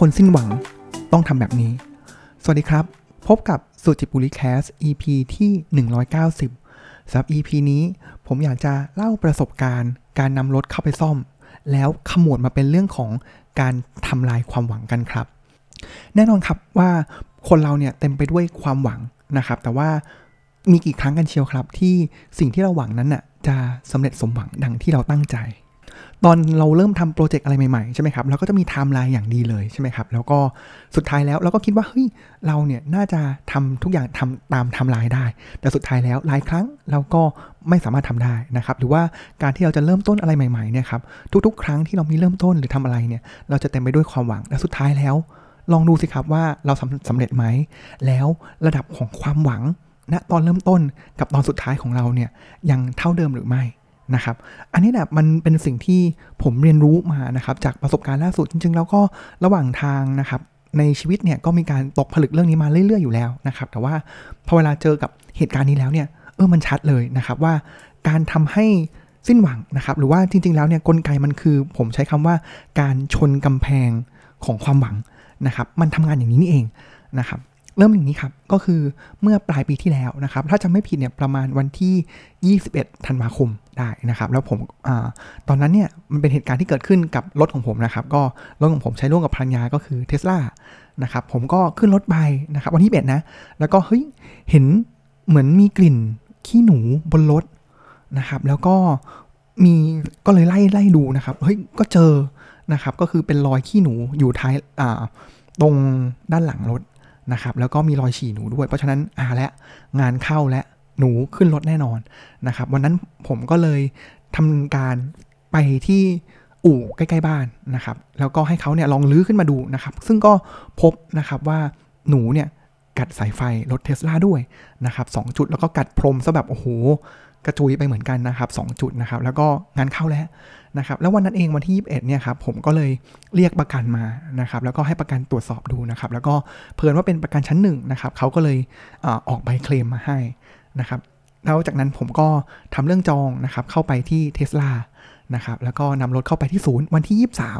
คนสิ้นหวังต้องทำแบบนี้ สวัสดีครับ พบกับสุจิบุริแคส EP ที่ 190สำหรับ EP นี้ผมอยากจะเล่าประสบการณ์ การนำรถเข้าไปซ่อม แล้วขมวดมาเป็นเรื่องของการทำลายความหวังกันครับ แน่นอนครับว่าคนเราเนี่ยเต็มไปด้วยความหวังนะครับ แต่ว่ามีกี่ครั้งกันเชียวครับ ที่สิ่งที่เราหวังนั้นน่ะจะสำเร็จสมหวังดังที่เราตั้งใจ ตอนเราเริ่มทำโปรเจกต์อะไรใหม่ๆใช่ไหมครับเราก็จะมีไทม์ไลน์อย่างดีเลยใช่ไหมครับ แล้วก็สุดท้ายแล้วเราก็คิดว่าเฮ้ยเราเนี่ยน่าจะทำทุกอย่างทำตามไทม์ไลน์ได้ แต่สุดท้ายแล้วหลายครั้งเราก็ไม่สามารถทำได้นะครับหรือว่าการที่เราจะเริ่มต้นอะไรใหม่ๆเนี่ยครับทุกๆ ครั้งที่เรามีเริ่มต้นหรือทำอะไรเนี่ยเราจะเต็มไปด้วยความหวังและสุดท้ายแล้ว ลองดูสิครับว่าเราสำสำเร็จไหมแล้วระดับของความหวังณตอนเริ่มต้นกับตอนสุดท้ายของเราเนี่ยยังเท่าเดิมหรือไม่ นะครับ อันนี้แหละมันเป็นสิ่งที่ผมเรียนรู้มานะครับจากประสบการณ์ล่าสุดจริง ๆ แล้วก็ระหว่างทางนะครับในชีวิตเนี่ยก็มีการตกผลึกเรื่องนี้มาเรื่อย ๆ อยู่แล้วนะครับแต่ว่าพอเวลาเจอกับเหตุการณ์นี้แล้วเนี่ยเออมันชัดเลยนะครับว่าการทำให้สิ้นหวังนะครับหรือว่าจริง ๆ แล้วเนี่ยกลไกมันคือ ผมใช้คำว่าการชนกำแพงของความหวังนะครับมันทำงานอย่างนี้นี่เองนะครับ เริ่มอย่างนี้ครับ ก็คือเมื่อปลายปีที่แล้วนะครับ ถ้าจำไม่ผิดเนี่ยประมาณวันที่ 21 ธันวาคมได้นะครับ แล้วผมอตอนนั้นเนี่ยมันเป็นเหตุการณ์ที่เกิดขึ้นกับรถของผมนะครับ ก็รถของผมใช้ร่วมกับภรรยาก็คือเทสลานะครับ ผมก็ขึ้นรถไปนะครับ วันที่เอ็ดนะ แล้วก็เฮ้ยเห็นเหมือนมีกลิ่นขี้หนูบนรถนะครับ แล้วก็มีก็เลยไล่ไล่ดูนะครับ เฮ้ยก็เจอนะครับ ก็คือเป็นรอยขี้หนูอยู่ท้ายอ่าตรงด้านหลังรถ นะครับแล้วก็มีรอยฉี่หนูด้วย เพราะฉะนั้นอ่าและงานเข้าและหนูขึ้นรถแน่นอนนะครับวันนั้นผมก็เลยทำการไปที่อู่ใกล้ๆบ้านนะครับแล้วก็ให้เขาเนี่ยลองลื้อขึ้นมาดูนะครับซึ่งก็พบนะครับว่าหนูเนี่ยกัดสายไฟรถเทสลาด้วยนะครับสจุดแล้วก็กัดพรมซะแบบโอ้โห กระจุยไปเหมือนกันนะครับ2จุดนะครับ แล้วก็งานเข้าแล้วนะครับ แล้ววันนั้นเองวันที่ 21เนี่ยครับผมก็เลยเรียกประกันมานะครับ แล้วก็ให้ประกันตรวจสอบดูนะครับ แล้วก็เพิ่นว่าเป็นประกันชั้นหนึ่งนะครับเขาก็เลยอออกใบเคลมมาให้นะครับแล้วจากนั้นผมก็ทำเรื่องจองนะครับเข้าไปที่เทสลา นะครับแล้วก็นำรถเข้าไปที่ศูนย์วันที่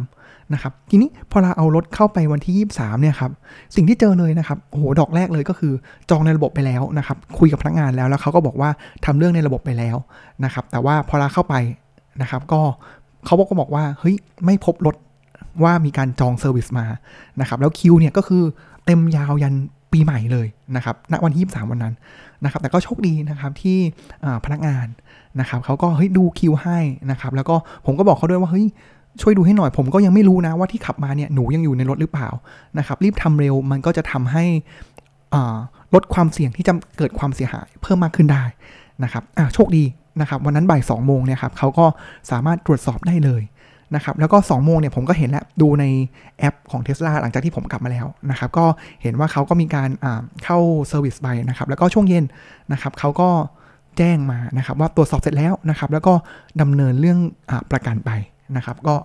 23นะครับทีนี้พอเราเอารถเข้าไปวันที่ 23เนี่ยครับสิ่งที่เจอเลยนะครับโอ้โหดอกแรกเลยก็คือจองในระบบไปแล้วนะครับคุยกับพนักงานแล้วแล้วเขาก็บอกว่าทำเรื่องในระบบไปแล้วนะครับแต่ว่าพอเราเข้าไปนะครับก็เขาบอกก็บอกว่าเฮ้ยไม่พบรถว่ามีการจองเซอร์วิสมานะครับแล้วคิวเนี่ยก็คือเต็มยาวยัน ปีใหม่เลยนะครับณวันที่23 วันนั้นนะครับ แต่ก็โชคดีนะครับที่พนักงานนะครับเขาก็เฮ้ยดูคิวให้นะครับ แล้วก็ผมก็บอกเขาด้วยว่าเฮ้ยช่วยดูให้หน่อยผมก็ยังไม่รู้นะว่าที่ขับมาเนี่ยหนูยังอยู่ในรถหรือเปล่านะครับรีบทำเร็วมันก็จะทำให้ลดความเสี่ยงที่จะเกิดความเสียหายเพิ่มมากขึ้นได้นะครับโชคดีนะครับวันนั้นบ่ายสองโมงเนี่ยครับเขาก็สามารถตรวจสอบได้เลย นะครับแล้วก็2โมงเนี่ยผมก็เห็นแล้วดูในแอปของ Tesla หลังจากที่ผมกลับมาแล้วนะครับก็เห็นว่าเขาก็มีการเข้า service ไปนะครับแล้วก็ช่วงเย็นนะครับเขาก็แจ้งมานะครับว่าตรวจสอบเสร็จแล้วนะครับแล้วก็ดำเนินเรื่องประกันไปนะครับ ก็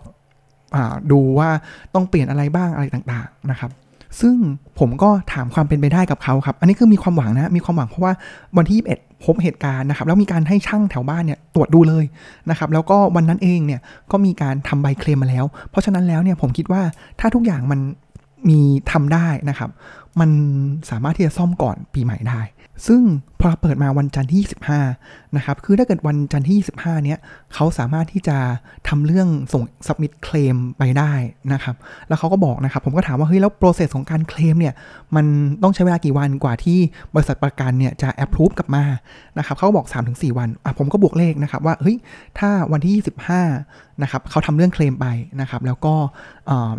ดูว่าต้องเปลี่ยนอะไรบ้างอะไรต่างๆนะครับ ซึ่งผมก็ถามความเป็นไปได้กับเขาครับ อันนี้คือมีความหวังนะ มีความหวังเพราะว่าวันที่ 21 พบเหตุการณ์นะครับ แล้วมีการให้ช่างแถวบ้านเนี่ยตรวจดูเลยนะครับ แล้วก็วันนั้นเองเนี่ยก็มีการทำใบเคลมมาแล้ว เพราะฉะนั้นแล้วเนี่ยผมคิดว่าถ้าทุกอย่างมันมีทำได้นะครับ มันสามารถที่จะซ่อมก่อนปีใหม่ได้ ซึ่งพอเราเปิดมาวันจันทร์ที่ 25 นะครับ คือถ้าเกิดวันจันทร์ที่ 25 เนี้ยเขาสามารถที่จะทำเรื่องส่ง submit เคลมไปได้นะครับ แล้วเขาก็บอกนะครับ ผมก็ถามว่า เฮ้ย แล้ว process ของการเคลมเนี่ย มันต้องใช้เวลากี่วันกว่าที่บริษัทประกันเนี่ยจะ approve กลับมานะครับเขาก็บอก 3-4 วันอะผมก็บวกเลขนะครับว่า เฮ้ย ถ้าวันที่ 25 นะครับเขาทำเรื่องเคลมไปนะครับ แล้วก็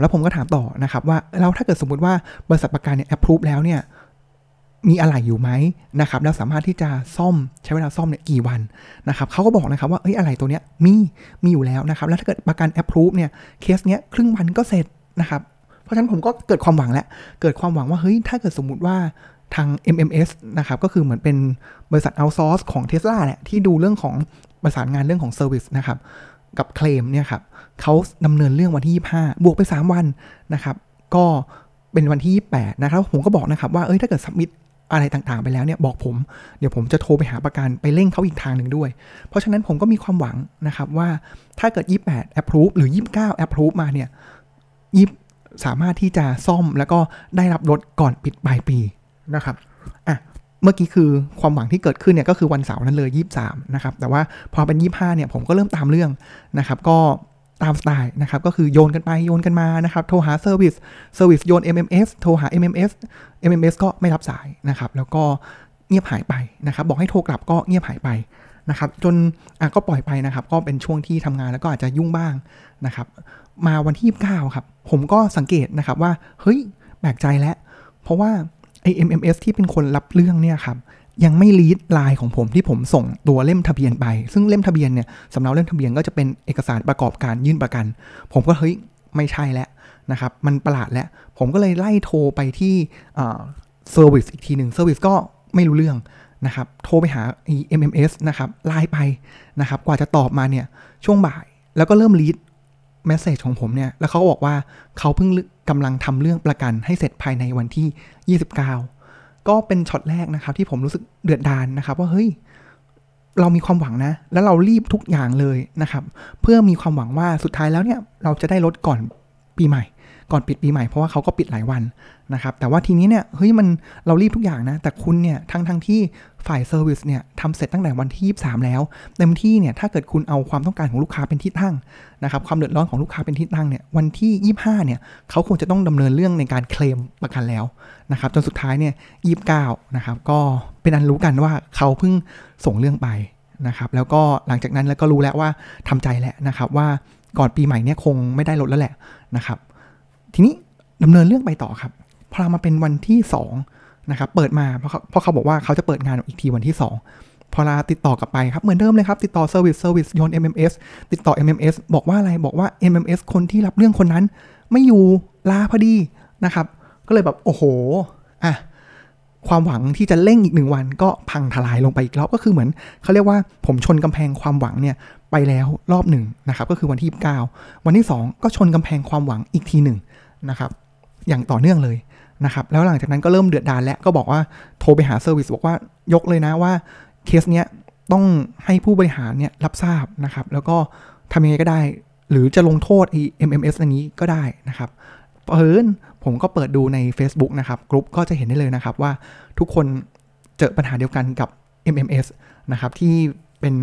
แล้วผมก็ถามต่อนะครับว่าแล้วถ้าเกิดสมมุติว่าบริษัทประกันเนี่ยแอบ approve แล้วเนี่ยมีอะไรอยู่ไหมนะครับแล้วสามารถที่จะซ่อมใช้เวลาซ่อมเนี่ยกี่วันนะครับเขาก็บอกนะครับว่าเอ้ยอะไรตัวเนี้ยมีมีอยู่แล้วนะครับแล้วถ้าเกิดประกันแอปพรูฟเนี่ยเคสเนี้ยครึ่งวันก็เสร็จนะครับเพราะฉะนั้นผมก็เกิดความหวังแล้วเกิดความหวังว่าเฮ้ยถ้าเกิดสมมุติว่าทาง MMS นะครับก็คือเหมือนเป็นบริษัทเอาซอร์สของ Tesla เนี่ยที่ดูเรื่องของประสานงานเรื่องของเซอร์วิสนะครับกับเคลมเนี่ยครับเขาดำเนินเรื่องวันที่ 25 บวกไป 3 วันนะครับก็ เป็นวันที่ 28 นะครับ ผมก็บอกนะครับว่า เอ้ย ถ้าเกิดสัมมิตอะไรต่างๆ ไปแล้วเนี่ย บอกผม เดี๋ยวผมจะโทรไปหาประกันไปเร่งเขาอีกทางหนึ่งด้วย เพราะฉะนั้นผมก็มีความหวังนะครับว่า ถ้าเกิด 28 approve หรือ 29 approve มาเนี่ยยิบสามารถที่จะซ่อมแล้วก็ได้รับรถก่อนปิดปลายปีนะครับ อะ เมื่อกี้คือความหวังที่เกิดขึ้นเนี่ยก็คือวันเสาร์นั้นเลย 23 นะครับ แต่ว่าพอเป็น 25 เนี่ยผมก็เริ่มตามเรื่องนะครับ ก็ ตามสไตล์นะครับ ก็คือโยนกันไปโยนกันมานะครับ โทรหา service service โยน MMS โทรหา MMS MMS ก็ไม่รับสายนะครับ แล้วก็เงียบหายไปนะครับ บอกให้โทรกลับก็เงียบหายไปนะครับ จนอะก็ปล่อยไปนะครับ ก็เป็นช่วงที่ทำงานแล้วก็อาจจะยุ่งบ้างนะครับ มาวันที่ 29 ครับ ผมก็สังเกตนะครับว่า เฮ้ยแปลกใจแล้ว เพราะว่าไอ MMS ที่เป็นคนรับเรื่องเนี่ยครับ ยังไม่ read ไลน์ของผมที่ผมส่งตัวเล่มทะเบียนไป ซึ่งเล่มทะเบียนเนี่ยสำเนาเล่มทะเบียนก็จะเป็นเอกสารประกอบการยื่นประกัน ผมก็เฮ้ยไม่ใช่แล้วนะครับ มันประหลาดแล้ว ผมก็เลยไล่โทรไปที่ service อีกทีหนึ่ง service ก็ไม่รู้เรื่องนะครับ โทรไปหา MMS นะครับไลน์ไปนะครับ กว่าจะตอบมาเนี่ยช่วงบ่าย แล้วก็เริ่ม read message ของผมเนี่ย แล้วเขาก็บอกว่าเขาเพิ่งกำลังทำเรื่องประกันให้เสร็จภายในวันที่ 29 ก็เป็นช็อตแรกนะครับ ที่ผมรู้สึกเดือดดานนะครับ ว่าเฮ้ยเรามีความหวังนะ แล้วเรารีบทุกอย่างเลยนะครับ เพื่อมีความหวังว่าสุดท้ายแล้วเนี่ย เราจะได้รถก่อนปีใหม่ ก่อนปิดปีใหม่เพราะว่าเขาก็ปิดหลายวัน นะครับแต่ว่าทีนี้เนี่ยเฮ้ยมันเรารีบทุกอย่างนะ แต่คุณเนี่ยทั้งทั้งที่ฝ่าย service เนี่ยทำเสร็จตั้งแต่วันที่ 23 แล้ว เต็มที่เนี่ยถ้าเกิดคุณเอาความต้องการของลูกค้าเป็นที่ตั้งนะครับความเดือดร้อนของลูกค้าเป็นที่ตั้งเนี่ยวันที่ 25 เนี่ยเขาคงจะต้องดำเนินเรื่องในการเคลมประกันแล้วนะครับจนสุดท้ายเนี่ย29 นะครับก็เป็นอันรู้กันว่าเขาเพิ่งส่งเรื่องไปนะครับแล้วก็หลังจากนั้นแล้วก็รู้แล้วว่าทำใจแล้วนะครับว่าก่อนปีใหม่เนี่ยคงไม่ได้รถแล้วแหละนะครับทีนี้ดำเนินเรื่องไปต่อครับ พอมาเป็นวันที่2นะครับเปิดมาเพราะเขาเพราะเขาบอกว่าเขาจะเปิดงานอีกทีวันที่ 2 พอเราติดต่อกลับไปครับเหมือนเดิมเลยครับ ติดต่อ service service โยน MMS ติดต่อ MMS บอกว่าอะไรบอกว่า MMS คนที่รับเรื่องคนนั้น ไม่อยู่ลาพอดีนะครับ ก็เลยแบบโอ้โหอะความหวังที่จะเร่งอีกหนึ่งวันก็พังทลายลงไปอีกรอบก็คือเหมือนเขาเรียกว่าผมชนกำแพงความหวังเนี่ยไปแล้วรอบหนึ่งนะครับก็คือวันที่29วันที่ 2 ก็ชนกำแพงความหวังอีกทีหนึ่งนะครับอย่างต่อเนื่องเลย นะครับแล้วหลังจากนั้นก็เริ่มเดือดดานแล้วก็บอกว่าโทรไปหาเซอร์วิสบอกว่ายกเลยนะว่าเคสเนี้ยต้องให้ผู้บริหารเนี่ยรับทราบนะครับ แล้วก็ทำยังไงก็ได้ หรือจะลงโทษไอ้ MMS อันนี้ก็ได้นะครับเพราะผมก็เปิดดูใน Facebook นะครับกรุ๊ปก็จะเห็นได้เลยนะครับว่าทุกคนเจอปัญหาเดียวกันกับ MMS นะครับที่เป็น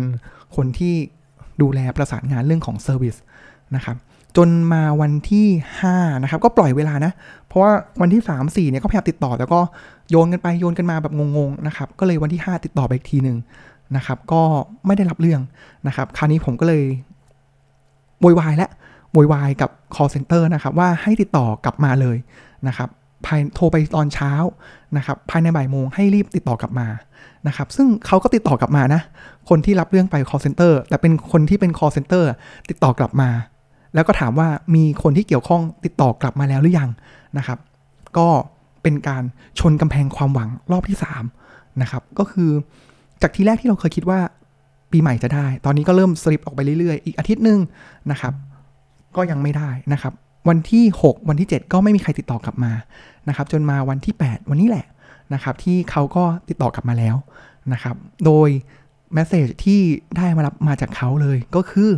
คนที่ดูแลประสานงานเรื่องของ service นะครับจนมาวันที่ 5 นะครับ ก็ปล่อยเวลานะ เพราะว่าวันที่ 3 4เนี่ยก็พยายามติดต่อแล้วก็โยนกันไปโยนกันมาแบบงงๆนะครับก็เลยวันที่ 5 ติดต่อไปอีกทีหนึ่งนะครับ ก็ไม่ได้รับเรื่องนะครับ คราวนี้ผมก็เลยโวยวายและโวยวายกับ call center นะครับ ว่าให้ติดต่อกลับมาเลยนะครับภายโทรไปตอนเช้านะครับ ภายในบ่ายโมงให้รีบติดต่อกลับมานะครับ ซึ่งเขาก็ติดต่อกลับมานะ คนที่รับเรื่องไป call center แต่เป็นคนที่เป็น call center ติดต่อกลับมา แล้วก็ถามว่ามีคนที่เกี่ยวข้องติดต่อกลับมาแล้วหรือยัง นะครับ ก็เป็นการชนกำแพงความหวังรอบที่3นะครับ ก็คือจากที่แรกที่เราเคยคิดว่าปีใหม่จะได้ ตอนนี้ก็เริ่มสลิปออกไปเรื่อยๆ อีกอาทิตย์หนึ่งนะครับ ก็ยังไม่ได้นะครับ วันที่ 6 วันที่ 7 ก็ไม่มีใครติดต่อกลับมานะครับ จนมาวันที่ 8 วันนี้แหละนะครับ ที่เขาก็ติดต่อกลับมาแล้วนะครับ โดยแมสเซจที่ได้มารับมาจากเขาเลยก็คือ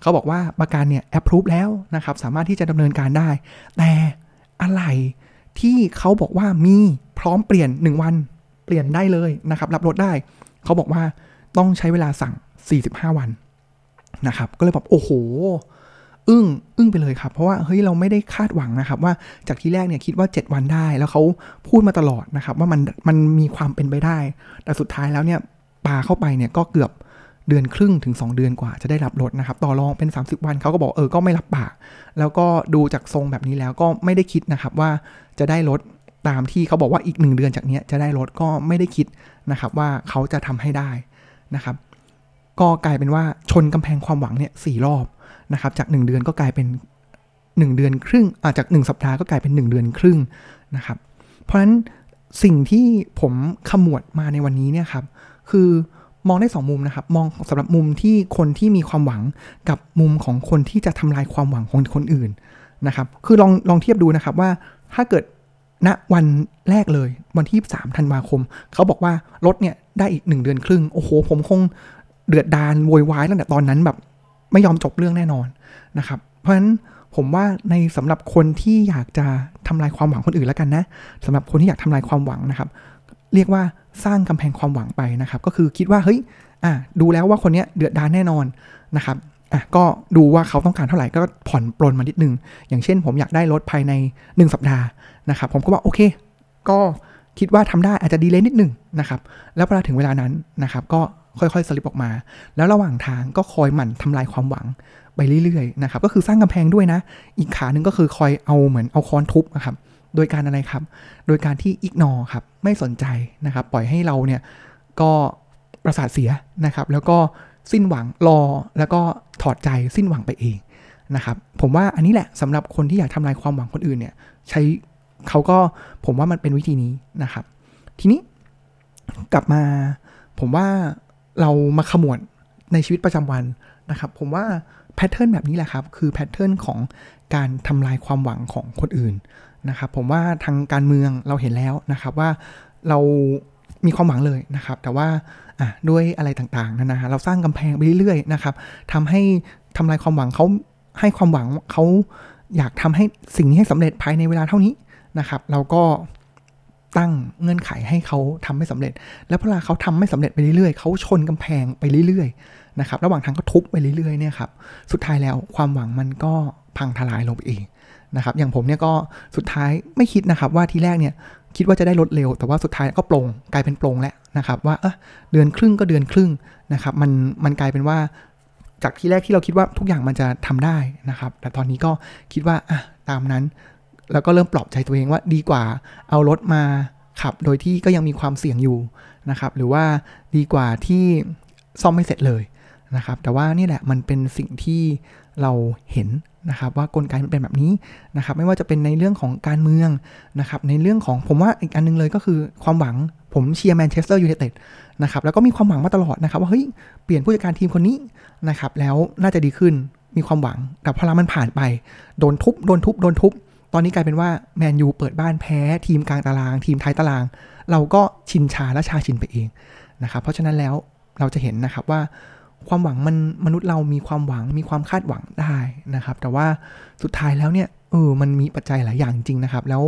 เขาบอกว่าประกันเนี่ยแอปพรูฟแล้วนะครับ สามารถที่จะดำเนินการได้ แต่ อะไรที่เขาบอกว่ามีพร้อมเปลี่ยน 1 วัน เปลี่ยนได้เลยนะครับ รับรถได้ เขาบอกว่าต้องใช้เวลาสั่ง 45 วันนะครับ ก็เลยแบบโอ้โห อึ้งอึ้งไปเลยครับ เพราะว่าเฮ้ยเราไม่ได้คาดหวังนะครับ ว่าจากที่แรกเนี่ยคิดว่า 7 วันได้ แล้วเขาพูดมาตลอดนะครับ ว่ามันมันมีความเป็นไปได้ แต่สุดท้ายแล้วเนี่ยปาเข้าไปเนี่ยก็เกือบ เดือนครึ่งถึง 2 เดือนกว่าจะได้รับรถนะครับ ต่อรองเป็น 30 วันเขาก็บอกเออก็ไม่รับปาก แล้วก็ดูจากทรงแบบนี้แล้วก็ไม่ได้คิดนะครับว่าจะได้รถตามที่เขาบอกว่าอีก 1 เดือนจากนี้จะได้รถก็ไม่ได้คิดนะครับว่าเขาจะทำให้ได้นะครับก็กลายเป็นว่าชนกำแพงความหวังเนี่ยสรอบนะครับจาก 1 เดือนก็กลายเป็น 1 เดือนครึ่งอาจาก 1 สัปดาห์ก็กลายเป็น 1 เดือนครึ่งนะครับเพราะฉะนั้นสิ่งที่ผมขมวดมาในวันนี้เนี่ยครับคือ มองได้สองมุมนะครับ มองสำหรับมุมที่คนที่มีความหวังกับมุมของคนที่จะทำลายความหวังของคนอื่นนะครับ คือลองลองเทียบดูนะครับว่าถ้าเกิดณวันแรกเลยวันที่3ธันวาคม เขาบอกว่ารถเนี่ยได้อีก 1 เดือนครึ่ง โอ้โห ผมคงเดือดดานโวยวายตั้งแต่ตอนนั้นแบบไม่ยอมจบเรื่องแน่นอนนะครับ เพราะฉะนั้นผมว่าในสำหรับคนที่อยากจะทำลายความหวังคนอื่นแล้วกันนะสำหรับคนที่อยากทำลายความหวังนะครับ เรียกว่า สร้างกำแพงความหวังไปนะครับ ก็คือคิดว่าเฮ้ยอะดูแล้วว่าคนเนี้ยเดือดดานแน่นอนนะครับอะก็ดูว่าเขาต้องการเท่าไหร่ก็ผ่อนปลนมานิดนึง อย่างเช่น ผมอยากได้รถภายใน 1 สัปดาห์นะครับ ผมก็บอกโอเค ก็คิดว่าทำได้อาจจะดีเลยนิดนึงนะครับ แล้วเวลาถึงเวลานั้นนะครับ ก็ค่อยๆสลิปออกมา แล้วระหว่างทางก็คอยหมั่นทำลายความหวังไปเรื่อยๆนะครับ ก็คือสร้างกำแพงด้วยนะ อีกขาหนึ่งก็คือคอยเอาเหมือนเอาค้อนทุบนะครับ โดยการอะไรครับ โดยการที่อิกนอครับ ไม่สนใจนะครับ ปล่อยให้เราเนี่ยก็ประสาทเสียนะครับ แล้วก็สิ้นหวังรอแล้วก็ถอดใจสิ้นหวังไปเองนะครับผมว่าอันนี้แหละสำหรับคนที่อยากทำลายความหวังคนอื่นเนี่ยใช้เขาก็ผมว่ามันเป็นวิธีนี้นะครับ ทีนี้กลับมาผมว่าเรามาขมวดในชีวิตประจำวันนะครับ ผมว่า pattern แบบนี้แหละครับ คือ pattern ของการทำลายความหวังของคนอื่น นะครับผมว่าทางการเมืองเราเห็นแล้วนะครับว่าเรามีความหวังเลยนะครับ แต่ว่าด้วยอะไรต่างๆนะนะเราสร้างกำแพงไปเรื่อยๆนะครับทำให้ทำลายความหวังเขาให้ความหวังเขาอยากทำให้สิ่งนี้ให้สำเร็จภายในเวลาเท่านี้นะครับ เราก็ตั้งเงื่อนไขให้เขาทำไม่สำเร็จ แล้วเวลาเขาทำไม่สำเร็จไปเรื่อยๆ เขาชนกำแพงไปเรื่อยๆ นะครับ ระหว่างทางก็ทุบไปเรื่อยๆ เนี่ยครับ สุดท้ายแล้วความหวังมันก็ พังทลายลงไปเองนะครับอย่างผมเนี่ยก็สุดท้ายไม่คิดนะครับว่าทีแรกเนี่ยคิดว่าจะได้ลดเร็ว แต่ว่าสุดท้ายก็ปรงกลายเป็นปรงแล้วนะครับ ว่าเออเดือนครึ่งก็เดือนครึ่งนะครับมันมันกลายเป็นว่าจากที่แรกที่เราคิดว่าทุกอย่างมันจะทำได้นะครับ แต่ตอนนี้ก็คิดว่าอะตามนั้น แล้วก็เริ่มปลอบใจตัวเองว่าดีกว่าเอารถมาขับ โดยที่ก็ยังมีความเสี่ยงอยู่นะครับ หรือว่าดีกว่าที่ซ่อมไม่เสร็จเลย นะครับ แต่ว่านี่แหละมันเป็นสิ่งที่เราเห็นนะครับว่ากลไกมันเป็นแบบนี้นะครับไม่ว่าจะเป็นในเรื่องของการเมืองนะครับในเรื่องของผมว่าอีกอันนึงเลยก็คือความหวังผมเชียร์แมนเชสเตอร์ยูไนเต็ดนะครับแล้วก็มีความหวังมาตลอดนะครับว่าเฮ้ยเปลี่ยนผู้จัดการทีมคนนี้นะครับแล้วน่าจะดีขึ้นมีความหวัง แต่พอมันผ่านไป โดนทุบโดนทุบโดนทุบ ตอนนี้กลายเป็นว่าแมนยูเปิดบ้านแพ้ ทีมกลางตาราง ทีมท้ายตาราง เราก็ชินชาและชาชินไปเองนะครับเพราะฉะนั้นแล้วเราจะเห็นนะครับว่า ความหวังมันมนุษย์เรามีความหวังมีความคาดหวังได้นะครับ แต่ว่าสุดท้ายแล้วเนี่ยเออมันมีปัจจัยหลายอย่างจริงนะครับ แล้ว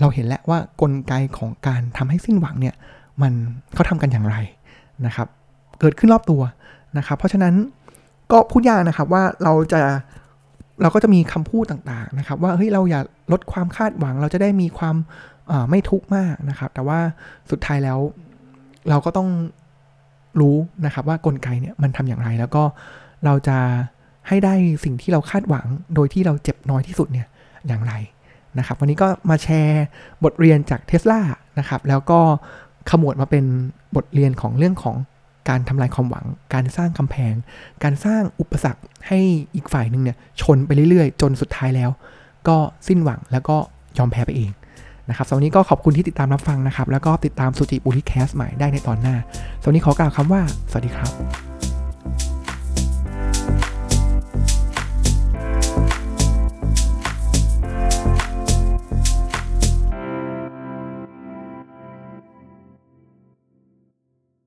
เราเห็นแล้วว่ากลไกของการทำให้สิ้นหวังเนี่ยมันเขาทำกันอย่างไรนะครับ เกิดขึ้นรอบตัวนะครับ เพราะฉะนั้นก็พูดยากนะครับว่าเราจะเราก็จะมีคำพูดต่างๆนะครับ ว่าเฮ้ยเราอย่าลดความคาดหวัง เราจะได้มีความไม่ทุกข์มากนะครับ แต่ว่าสุดท้ายแล้วเราก็ต้อง รู้นะครับว่ากลไกเนี่ยมันทำอย่างไร แล้วก็เราจะให้ได้สิ่งที่เราคาดหวัง โดยที่เราเจ็บน้อยที่สุดเนี่ยอย่างไรนะครับ วันนี้ก็มาแชร์บทเรียนจากเท s l a นะครับ แล้วก็ขมวดมาเป็นบทเรียนของเรื่องของการทำลายความหวัง การสร้างกำแพง การสร้างอุปสรรคให้อีกฝ่ายหนึ่งเนี่ยชนไปเรื่อยๆ จนสุดท้ายแล้ว ก็สิ้นหวังแล้วก็ยอมแพ้ไปเอง นะครับสำหรับวันนี้ก็ขอบคุณที่ติดตามรับฟังนะครับ แล้วก็ติดตามสุจิบุริแคสใหม่ได้ในตอนหน้าสำหรับวันนี้ขอกล่าวคำว่า สวัสดีครับ